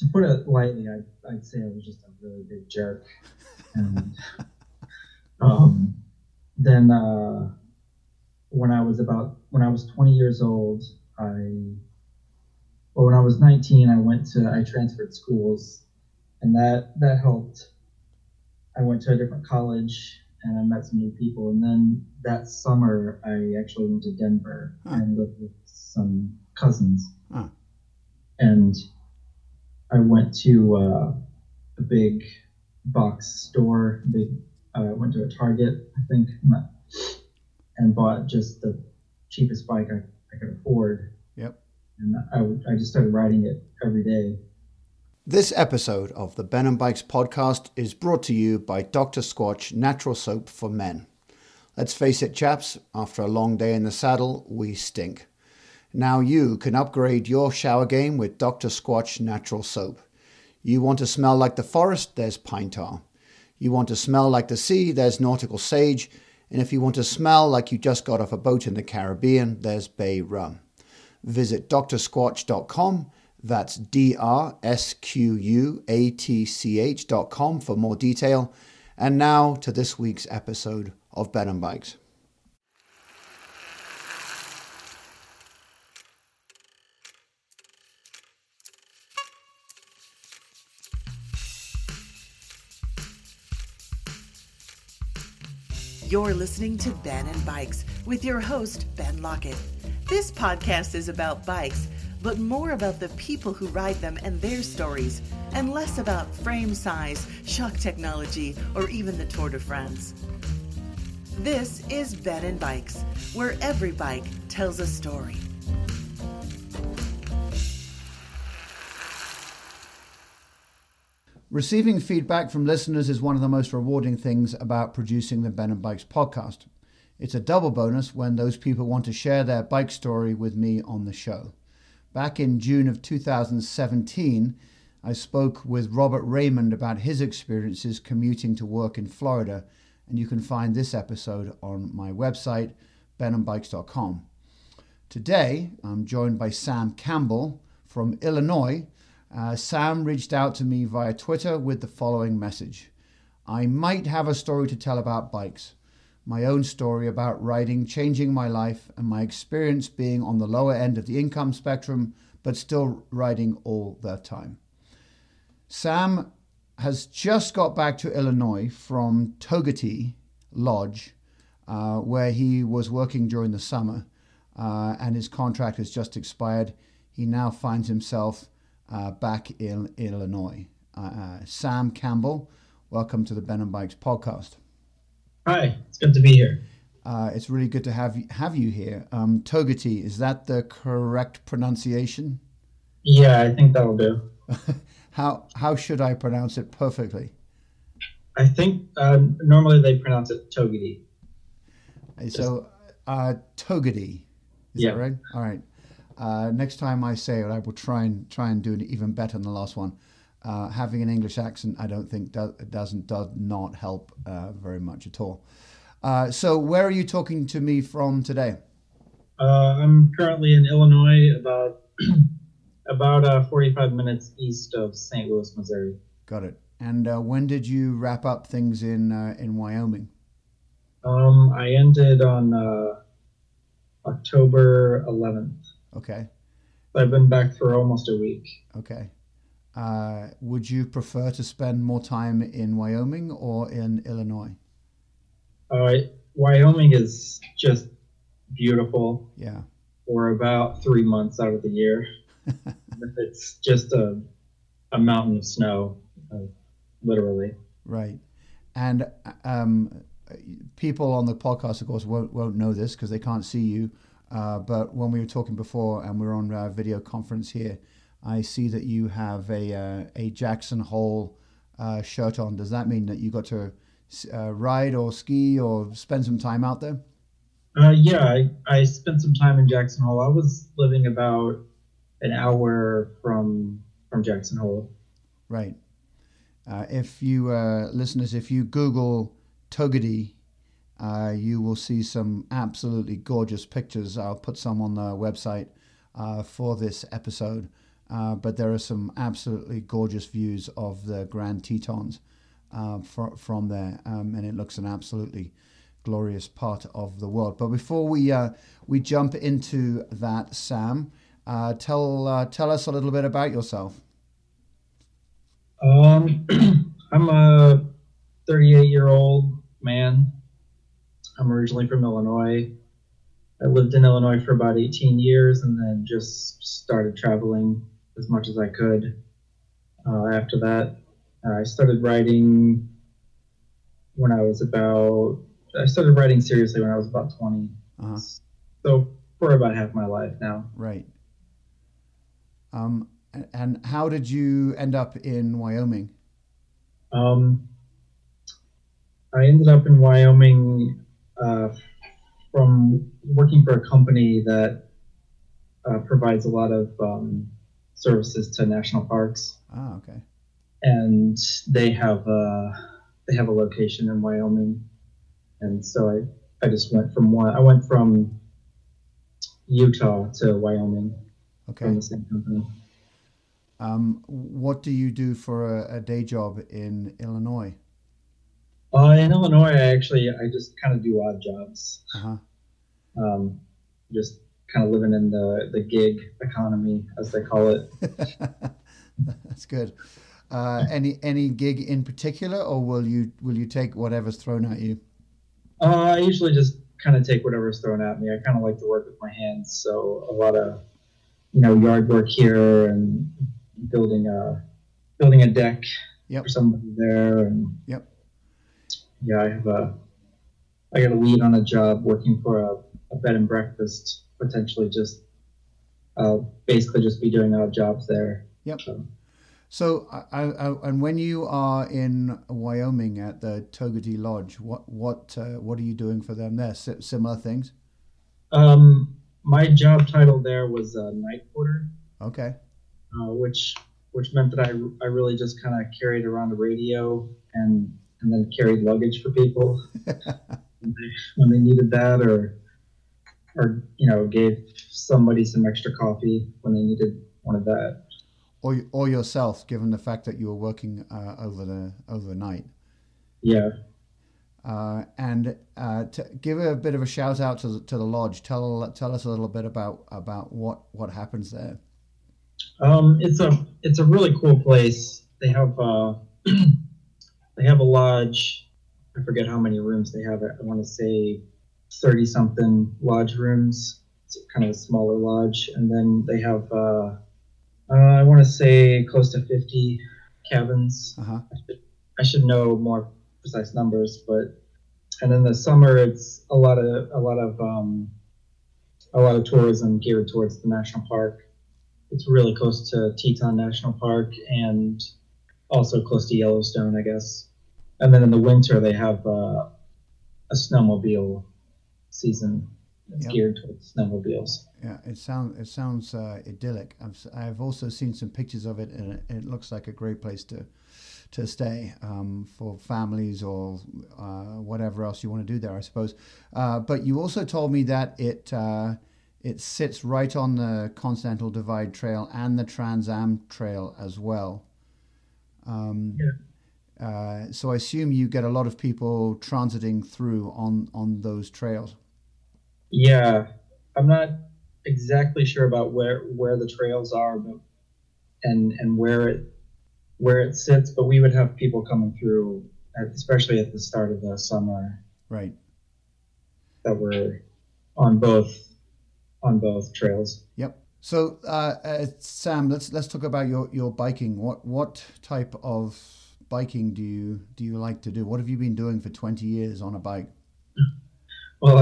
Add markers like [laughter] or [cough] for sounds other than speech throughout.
to put it lightly, I, I'd say I was just a really big jerk. And [laughs] um, then uh, when I was about when I was 20 years old, I well, when I was 19, I went to I transferred schools, and that that helped. I went to a different college and I met some new people. And then that summer, I actually went to Denver huh. and lived with some cousins. Huh. And I went to uh, a big box store. Big. I uh, went to a Target, I think, and bought just the cheapest bike I, I could afford. Yep. And I, I just started riding it every day. This episode of the Ben and Bikes podcast is brought to you by Dr. Squatch Natural Soap for Men. Let's face it, chaps, after a long day in the saddle, we stink. Now you can upgrade your shower game with Dr. Squatch Natural Soap. You want to smell like the forest? There's pine tar. You want to smell like the sea? There's nautical sage. And if you want to smell like you just got off a boat in the Caribbean, there's bay rum. Visit drsquatch.com. That's D R S Q U A T C H dot com for more detail. And now to this week's episode of Ben and Bikes. You're listening to Ben and Bikes with your host, Ben Lockett. This podcast is about bikes, but more about the people who ride them and their stories, and less about frame size, shock technology, or even the Tour de France. This is Ben and Bikes, where every bike tells a story. Receiving feedback from listeners is one of the most rewarding things about producing the Ben and Bikes podcast. It's a double bonus when those people want to share their bike story with me on the show. Back in June of 2017, I spoke with Robert Raymond about his experiences commuting to work in Florida, and you can find this episode on my website, benandbikes.com. Today, I'm joined by Sam Campbell from Illinois uh, Sam reached out to me via Twitter with the following message I might have a story to tell about bikes. My own story about riding changing my life and my experience being on the lower end of the income spectrum, but still riding all the time. Sam has just got back to Illinois from Togwotee Lodge, uh, where he was working during the summer, uh, and his contract has just expired. He now finds himself uh, back in Illinois. Uh, uh, Sam Campbell, welcome to the Ben and Bikes podcast. Hi, it's good to be here. Uh, it's really good to have you, have you here. Um, Togwotee, is that the correct pronunciation? Yeah, I think that'll do. [laughs] how how should I pronounce it perfectly? I think uh, normally they pronounce it Togwotee. So, uh, is yeah. that right? All right. Uh, next time I say it, I will try and try and do it even better than the last one. Uh, having an English accent, I don't think do, doesn't does not help uh, very much at all. Uh, so, where are you talking to me from today? Uh, I'm currently in Illinois, about [clears throat] about uh, 45 minutes east of St. Louis, Missouri. Got it. And when did you wrap up things in in Wyoming? Um, I ended on October 11th. Okay. I've been back for almost a week. Okay. Uh, would you prefer to spend more time in Wyoming or in Illinois? Uh, Wyoming is just beautiful. Yeah. For about three months out of the year. [laughs] it's just a, a mountain of snow, uh, literally. Right. And um, people on the podcast, of course, won't, won't know this because they can't see you. Uh, but when we were talking before and we are on a video conference here, I see that you have a, uh, a Jackson Hole uh, shirt on. Does that mean that you got to uh, ride or ski or spend some time out there? Uh, yeah, I, I spent some time in Jackson Hole. I was living about an hour from from Jackson Hole. Right. if you listeners, if you Google Togwotee uh, you will see some absolutely gorgeous pictures. I'll put some on the website uh, for this episode. uh, but there are some absolutely gorgeous views of the Grand Tetons uh, fr- from there, um, and it looks an absolutely glorious part of the world. But before we uh, we jump into that, Sam, uh, tell tell us a little bit about yourself. Um, [clears throat] I'm a 38 year old man. I'm originally from Illinois. I lived in Illinois for about 18 years and then just started traveling as much as I could. Uh, after that, uh, I started riding when I was about, I started riding seriously when I was about 20. Uh-huh. So for about half my life now. Right. Um, and how did you end up in Wyoming? Um, I ended up in Wyoming uh, from working for a company that uh, provides a lot of um, services to national parks, Ah, okay. and they have uh, they have a location in Wyoming, and so I I just went from one I went from Utah to Wyoming Okay. from the same company. Um, what do you do for a, a day job in Illinois? Uh, in Illinois, I actually I just kind of do odd jobs. Uh-huh. um, just kind of living in the, the gig economy, as they call it. [laughs] That's good. Uh, any any gig in particular, or will you will you take whatever's thrown at you? Uh, I usually just kind of take whatever's thrown at me. I kind of like to work with my hands, so a lot of you know yard work here and building a building a deck Yep. for somebody there, and Yep. Yeah, I have a I got a lead on a job working for a, a bed and breakfast, potentially just I'll basically just be doing odd jobs there. Yep. So, So, I, I, and when you are in Wyoming at the Togwotee Lodge, what what uh, what are you doing for them there? Si- similar things. Um, my job title there was uh, night porter, Okay. uh, which which meant that I, I really just kind of carried around a radio and and then carried luggage for people [laughs] when they, needed that, or or you know gave somebody some extra coffee when they needed one of that. or or yourself, given the fact that you were working uh, over the overnight. Yeah. Uh, and uh, to give a bit of a shout out to the, to the lodge. Tell tell us a little bit about about what what happens there. Um, it's a it's a really cool place. They have uh, [clears throat] they have a lodge. I forget how many rooms they have. I want to say thirty something lodge rooms. It's kind of a smaller lodge, and then they have uh, uh, I want to say close to fifty cabins. Uh huh. I should, I should know more precise numbers, but and in the summer it's a lot of a lot of um, a lot of tourism geared towards the national park. It's really close to Teton National Park and also close to Yellowstone, I guess. And then in the winter they have uh, a snowmobile season. It's Yep. geared towards snowmobiles. Yeah, it sounds it sounds uh, idyllic. I've I've also seen some pictures of it, and it, it looks like a great place to to stay um, for families or uh, whatever else you want to do there, I suppose. Uh, but you also told me that it uh, it sits right on the Continental Divide Trail and the Trans Am Trail as well. Um, uh, so I assume you get a lot of people transiting through on on those trails. Yeah, I'm not exactly sure about where where the trails are, but and and where it where it sits. But we would have people coming through, especially at the start of the summer, Right. that were on both on both trails. Yep. So, uh, uh, Sam, let's let's talk about your, your biking. What what type of biking do you do you like to do? What have you been doing for twenty years on a bike? Well,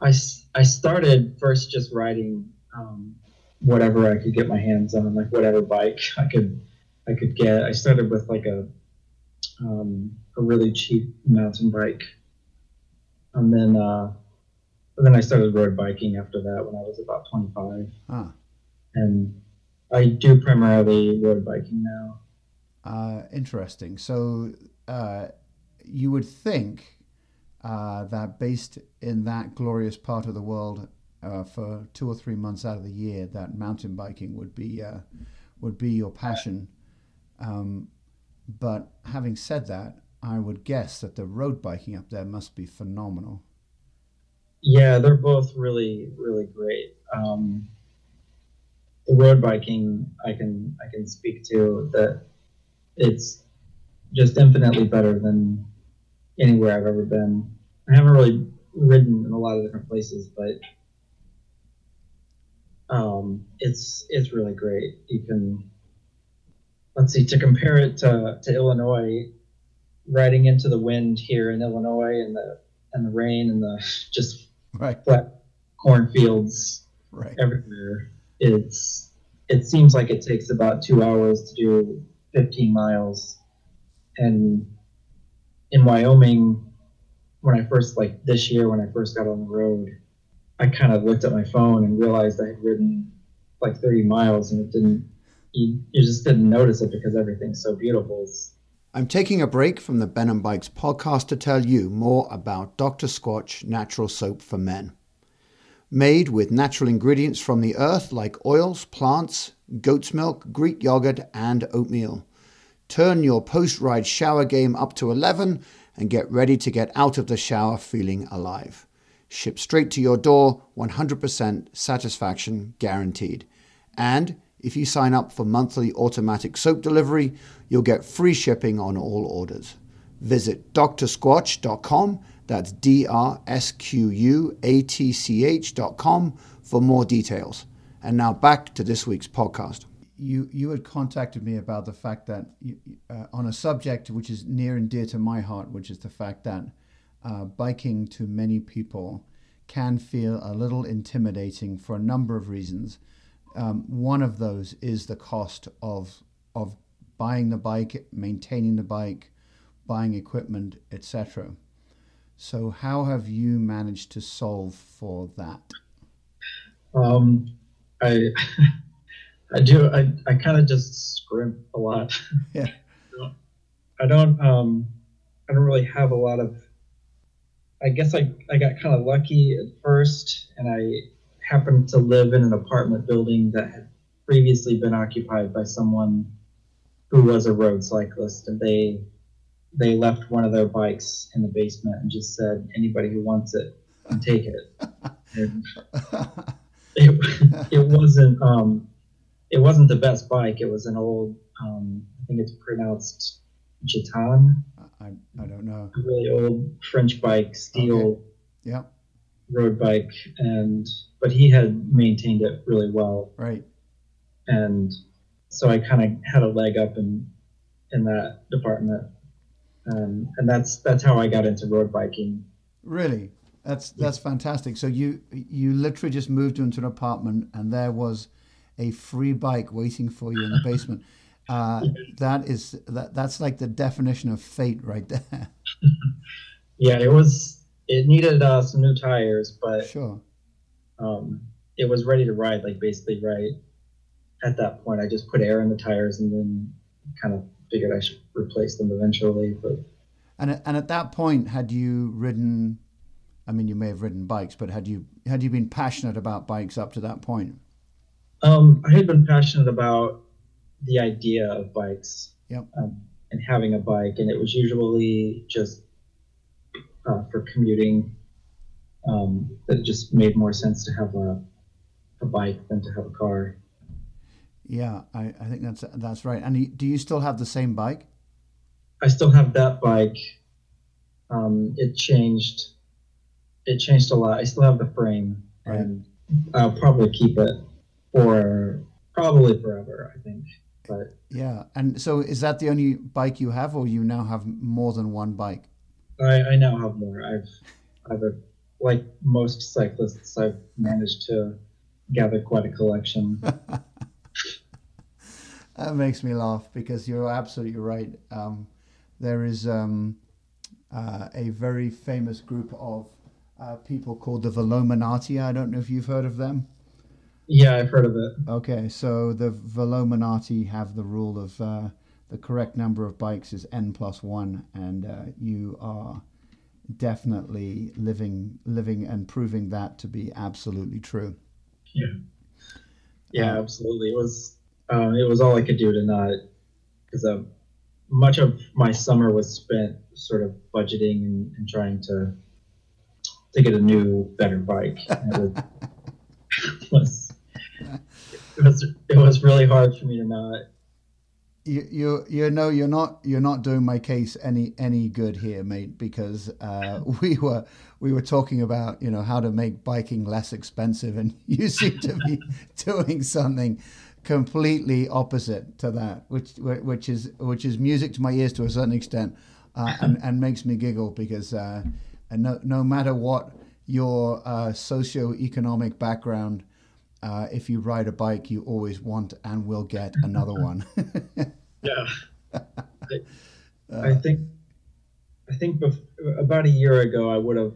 I I started first just riding um, whatever I could get my hands on, like whatever bike I could I could get. I started with like a um, a really cheap mountain bike, and then uh, and then I started road biking after that when I was about 25, Ah, and I do primarily road biking now. Uh, interesting. So, uh, you would think uh, that based in that glorious part of the world uh, for two or three months out of the year that mountain biking would be uh, would be your passion. Um, but having said that, I would guess that the road biking up there must be phenomenal. Yeah, they're both really, really great. Um, the road biking, I can I can speak to that. It's just infinitely better than anywhere I've ever been. I haven't really ridden in a lot of different places, but um, it's it's really great. You can let's see to compare it to, to Illinois, riding into the wind here in Illinois and the and the rain and the [laughs] just Right. flat cornfields Right. everywhere. It's it seems like it takes about two hours to do 15 miles, and in Wyoming, when I first like this year when I first got on the road, I kind of looked at my phone and realized I had ridden like 30 miles, and it didn't. You, you just didn't notice it because everything's so beautiful. It's, I'm taking a break from the Ben and Bikes podcast to tell you more about Dr. Squatch Natural Soap for Men. Made with natural ingredients from the earth like oils, plants, goat's milk, Greek yogurt, and oatmeal. Turn your post ride shower game up to 11 and get ready to get out of the shower feeling alive. Ship straight to your door, 100% satisfaction guaranteed. And if you sign up for monthly automatic soap delivery, you'll get free shipping on all orders. Visit drsquatch.com, that's drsquatch dot com for more details. And now back to this week's podcast. You, you had contacted me about the fact that, you, uh, on a subject which is near and dear to my heart, which is the fact that uh, biking to many people can feel a little intimidating for a number of reasons. Um, one of those is the cost of of buying the bike, maintaining the bike, buying equipment, etc. So, how have you managed to solve for that? um, I [laughs] I do I, I kind of just scrimp a lot. [laughs] Yeah. I don't um I don't really have a lot of I guess I, I got kind of lucky at first and I happened to live in an apartment building that had previously been occupied by someone who was a road cyclist and they they left one of their bikes in the basement and just said anybody who wants it can take it. It, [laughs] it wasn't um it wasn't the best bike. It was an old um I think it's pronounced Gitane, I, I don't know. a really old French bike, steel Yeah, road bike, and but he had maintained it really well, right. and so I kind of had a leg up in in that department, um, and that's that's how I got into road biking. Really, that's that's fantastic. So you you literally just moved into an apartment, and there was a free bike waiting for you in the basement. [laughs] Uh, that is that that's like the definition of fate right there. [laughs] Yeah, it was it needed uh, some new tires, but sure. um, it was ready to ride. Like basically, right at that point, I just put air in the tires and then kind of figured I should replace them eventually. But And and at that point, had you ridden? I mean, you may have ridden bikes, but had you had you been passionate about bikes up to that point? um, I had been passionate about the idea of bikes Yep. um, and having a bike, and it was usually just uh, for commuting. Um, that it just made more sense to have a, a bike than to have a car. Yeah, I, I think that's that's right. And do you still have the same bike? I still have that bike. Um, it changed. It changed a lot. I still have the frame, Right. and I'll probably keep it for probably forever. I think, but Yeah. And so, is that the only bike you have, or you now have more than one bike? I, I now have more. I've, I've a, like most cyclists, I've managed to gather quite a collection. [laughs] That makes me laugh because you're absolutely right. Um, there is um, uh, a very famous group of uh, people called the Velominati. I don't know if you've heard of them. yeah, I've heard of it. Okay, so the Velominati have the rule of uh, the correct number of bikes is n plus one, and uh, you are definitely living living and proving that to be absolutely true. Yeah. Yeah, absolutely. It was um, it was all I could do to not because uh, much of my summer was spent sort of budgeting and, and trying to to get a new better bike. [laughs] it was it was it was really hard for me to not you you you know you're not you're not doing my case any any good here mate because uh, [laughs] we were we were talking about you know how to make biking less expensive and [laughs] you seem to be doing something completely opposite to that which which is which is music to my ears to a certain extent uh, [laughs] and, and makes me giggle because uh, and no no matter what your uh, socio-economic background uh, if you ride a bike, you always want and will get another [laughs] one. [laughs] yeah, I, I, think I think bef- about a year ago I would have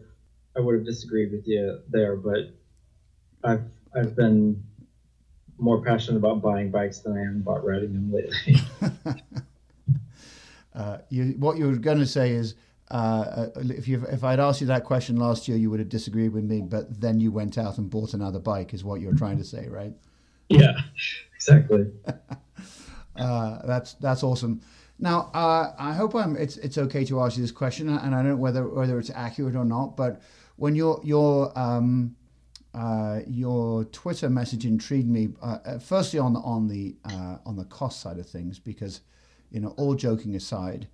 I would have disagreed with you there, but I've I've been more passionate about buying bikes than I am about riding them lately. [laughs] [laughs] uh, you, what you were going to say is uh, uh, if you if I'd asked you that question last year, you would have disagreed with me. But then you went out and bought another bike, is what you're trying to say, right? Yeah, exactly. [laughs] uh, that's that's awesome. Now, uh, I hope I'm, it's it's okay to ask you this question, and I don't know whether whether it's accurate or not. But when your your um, uh, your Twitter message intrigued me. Uh, firstly, on the on the on the cost side of things, because you know, all joking aside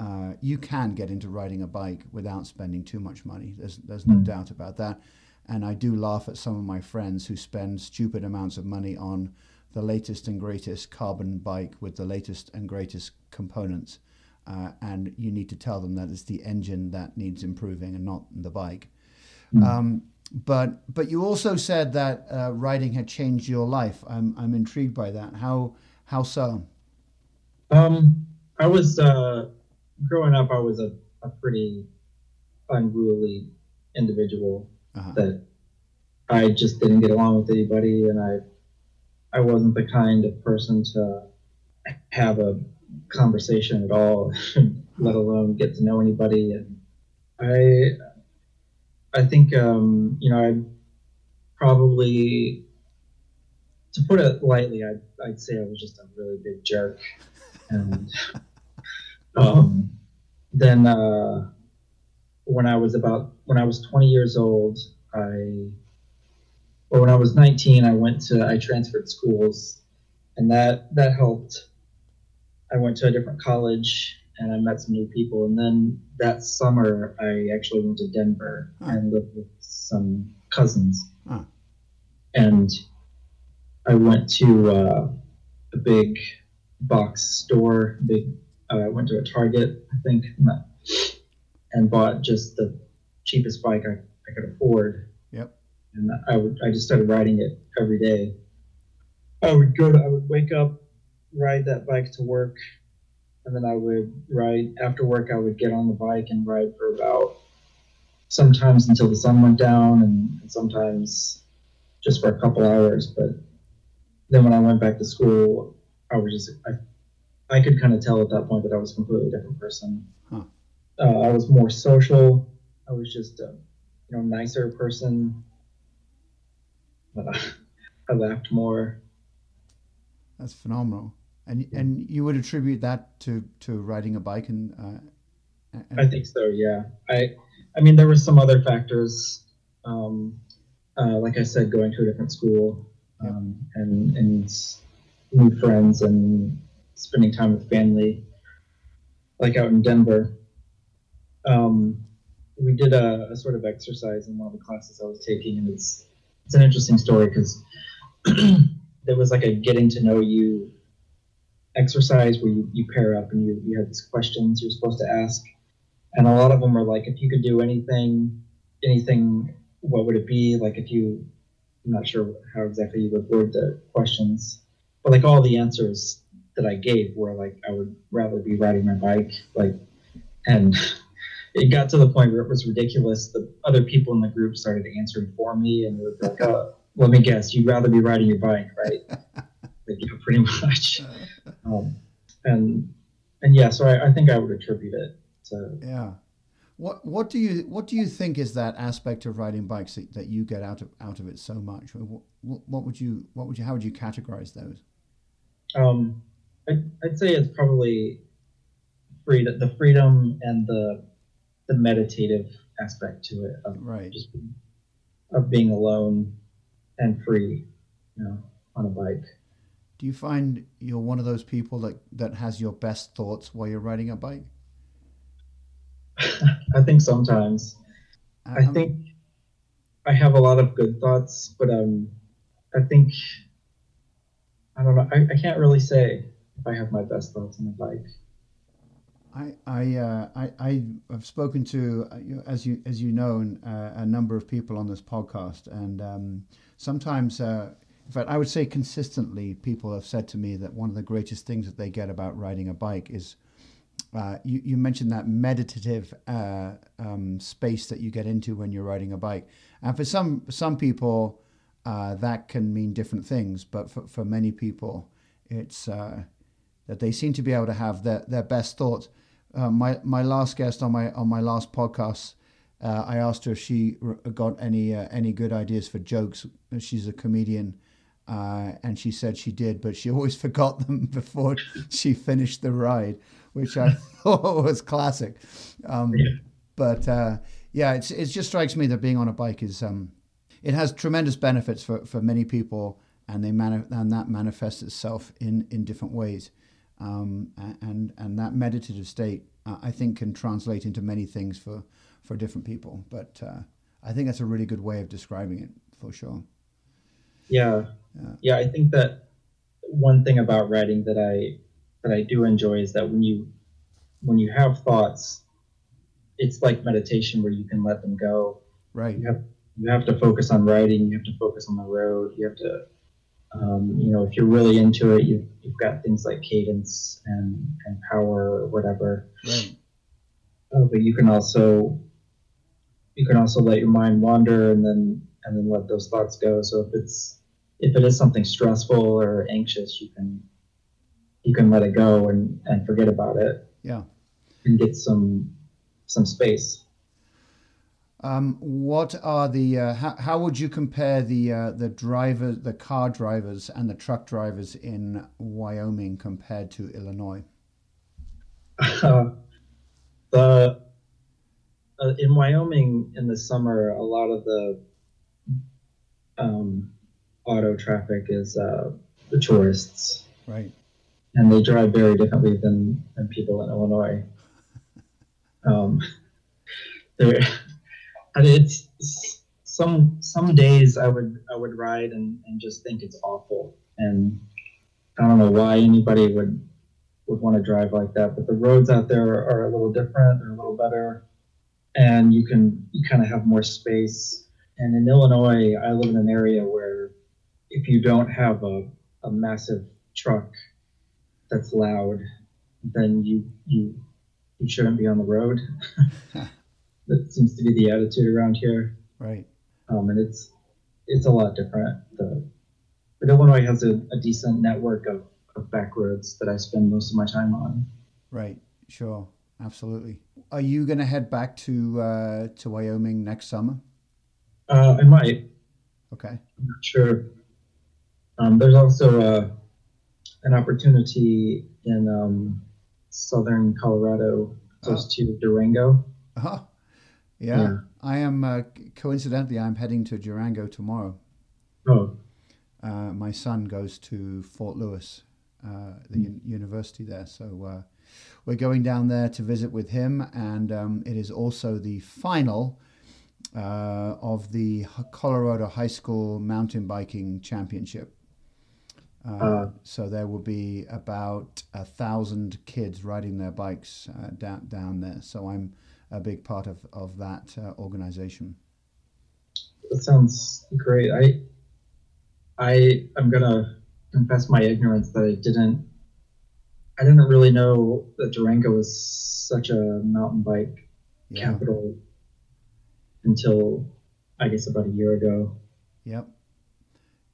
uh, you can get into riding a bike without spending too much money. There's, there's no doubt about that. And I do laugh at some of my friends who spend stupid amounts of money on the latest and greatest carbon bike with the latest and greatest components. Uh, and you need to tell them that it's the engine that needs improving and not the bike. Mm. Um, but but you also said that uh, riding had changed your life. I'm I'm intrigued by that. How how so? Um, I was uh, growing up, I was a, a pretty unruly individual uh-huh. that I just didn't get along with anybody, and I I wasn't the kind of person to have a conversation at all, [laughs] let alone get to know anybody. And I I think um, you know I'd probably to put it lightly, I'd, I'd say I was just a really big jerk, and [laughs] um, then uh, when I was about when I was 20 years old, I or when I was 19, I went to I transferred schools, and that that helped. I went to a different college and I met some new people. And then that summer, I actually went to Denver huh. and lived with some cousins. Huh. And I went to uh, a big box store, big I went to a Target, I think, and bought just the cheapest bike I, I could afford. Yep. And I would I just started riding it every day. I would go to I would wake up, ride that bike to work, and then I would ride after work. I would get on the bike and ride for about sometimes until the sun went down, and, and sometimes just for a couple hours. But then when I went back to school, I was just I I could kind of tell at that point that I was a completely different person. Huh. Uh, I was more social. I was just a you know nicer person. But I, [laughs] I laughed more. That's phenomenal. And and you would attribute that to to riding a bike and. Uh, and... I think so. Yeah. I I mean there were some other factors. Um, uh, like I said, going to a different school um, yeah. and and new friends and spending time with family, like out in Denver. Um, we did a, a, sort of exercise in one of the classes I was taking, and it's it's an interesting story because [clears throat] there was like a getting to know you exercise where you, you pair up and you, you have these questions you're supposed to ask and a lot of them are like if you could do anything anything what would it be like if you i'm not sure how exactly you would word the questions but like all the answers that I gave were like I would rather be riding my bike, like, and [laughs] it got to the point where it was ridiculous. The other people in the group started answering for me, and they were like, oh, "Let me guess, you'd rather be riding your bike, right?" [laughs] like, yeah, pretty much. Uh, Um, and and yeah, so I, I think I would attribute it to yeah. What what do you what do you think is that aspect of riding bikes that, that you get out of out of it so much? What, what would you what would you how would you categorize those? Um, I'd, I'd say it's probably freedom, the freedom and the the meditative aspect to it of Right. just of being alone and free, you know, on a bike. Do you find you're one of those people that that has your best thoughts while you're riding a bike? [laughs] I think sometimes I Um, think I have a lot of good thoughts, but um, I think I don't know. I, I can't really say if I have my best thoughts on a bike. I I uh, I I have spoken to uh, as you as you know uh, a number of people on this podcast, and um, sometimes, uh, fact, I would say consistently, people have said to me that one of the greatest things that they get about riding a bike is. Uh, you, you mentioned that meditative uh, um, space that you get into when you're riding a bike, and for some some people uh, that can mean different things, but for, for many people, it's uh, that they seem to be able to have their, their best thoughts. Uh, my my last guest on my on my last podcast, uh, I asked her if she got any any good ideas for jokes. She's a comedian, uh, and she said she did, but she always [laughs] forgot them before she finished the ride, which I [laughs] [laughs] thought was classic. Um, Yeah. But uh, yeah, it's it just strikes me that being on a bike is um, it has tremendous benefits for, for many people, and they mani- and that manifests itself in, in different ways. Um, and and that meditative state, uh, I think, can translate into many things for, for different people. But uh, I think that's a really good way of describing it for sure. Yeah. Yeah. yeah, I think that one thing about riding that I that I do enjoy is that when you when you have thoughts, it's like meditation where you can let them go. Right. You have you have to focus on riding. You have to focus on the road. You have to, um, you know, if you're really into it, you've, you've got things like cadence and and power or whatever. Right. Uh, but you can also you can also let your mind wander and then and then let those thoughts go. So if it's if it is something stressful or anxious, you can you can let it go and, and forget about it Yeah. and get some some space. Um, what are the uh, how, how would you compare the uh, the driver the car drivers and the truck drivers in Wyoming compared to Illinois? Uh, [laughs] the uh, in Wyoming in the summer, a lot of the um, auto traffic is uh, the tourists. Right. and they drive very differently than, than people in Illinois. Um, [laughs] there, [laughs] and it's, it's some some days I would I would ride and, and just think it's awful, and I don't know why anybody would would want to drive like that. But the roads out there are a little different; they're a little better, and you can you kind of have more space. And in Illinois, I live in an area where if you don't have a, a massive truck that's loud, then you you you shouldn't be on the road. [laughs] [laughs] that seems to be the attitude around here, Right. um, and it's it's a lot different. The but Illinois has a, a decent network of, of back roads that I spend most of my time on. Right. Sure. Absolutely. Are you going to head back to uh, to Wyoming next summer? Uh, I might, Okay. I'm not sure. Um, there's also uh, an opportunity in um, southern Colorado, close to Durango. Uh-huh. Yeah. Yeah. I am uh, coincidentally I'm heading to Durango tomorrow. Oh, Uh, my son goes to Fort Lewis, uh, the un- university there. So uh, we're going down there to visit with him, and um, it is also the final uh, of the Colorado High School Mountain Biking Championship. Uh, Uh. so there will be about a thousand kids riding their bikes uh, down down there. So I'm a big part of of that uh, organization. that sounds great. I I I'm gonna confess my ignorance that I didn't I didn't really know that Durango was such a mountain bike Yeah. capital until I guess about a year ago. Yep.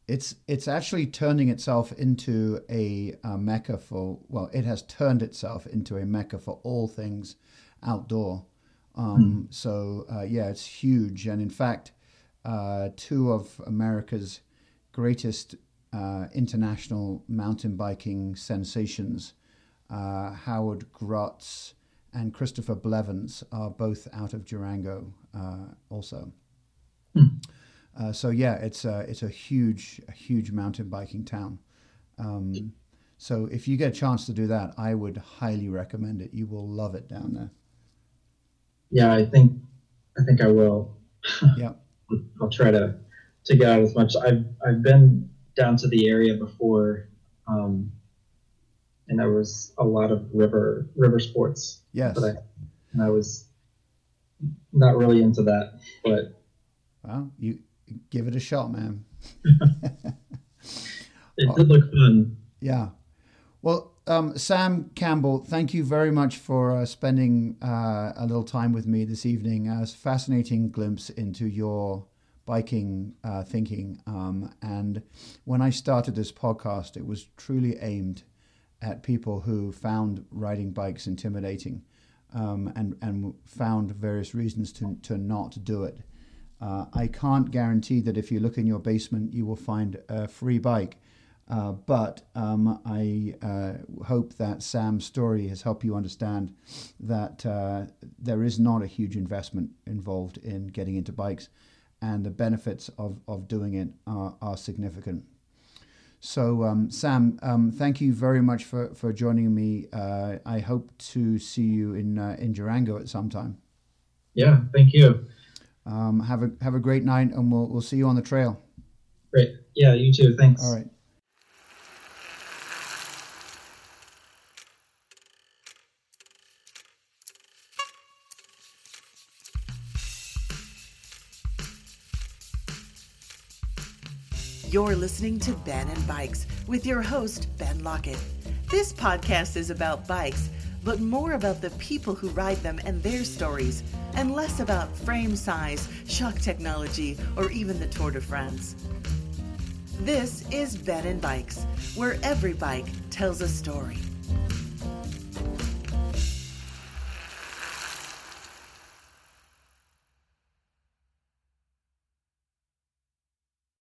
It's it's actually turning itself into a, uh mecca for well, it has turned itself into a mecca for all things outdoor. Um, So uh, yeah, it's huge, and in fact, uh, two of America's greatest uh, international mountain biking sensations, uh, Howard Grotts and Christopher Blevins, are both out of Durango uh, also. Uh, so yeah, it's a it's a huge a huge mountain biking town. Um, so if you get a chance to do that, I would highly recommend it. You will love it down there. Yeah, I think I think I will. [laughs] Yeah, I'll try to to get out as much. I've I've been down to the area before, um, and there was a lot of river river sports. Yes. But I, and I was not really into that, but Well, you give it a shot, man. it did look fun. Yeah. Well, um, Sam Campbell, thank you very much for uh, spending uh, a little time with me this evening. Uh, a fascinating glimpse into your biking uh, thinking. Um, and when I started this podcast, it was truly aimed at people who found riding bikes intimidating um, and, and found various reasons to, to not do it. Uh, I can't guarantee that if you look in your basement, you will find a free bike. Uh, but um, I uh, hope that Sam's story has helped you understand that uh, there is not a huge investment involved in getting into bikes, and the benefits of, of doing it are, are significant. So, um, Sam, um, thank you very much for, for joining me. Uh, I hope to see you in uh, in Durango at some time. Yeah, thank you. Um, have a have a great night, and we'll we'll see you on the trail. Great. Yeah, you too. Thanks. All right. You're listening to Ben and Bikes with your host, Ben Lockett. This podcast is about bikes, but more about the people who ride them and their stories, and less about frame size, shock technology, or even the Tour de France. This is Ben and Bikes, where every bike tells a story.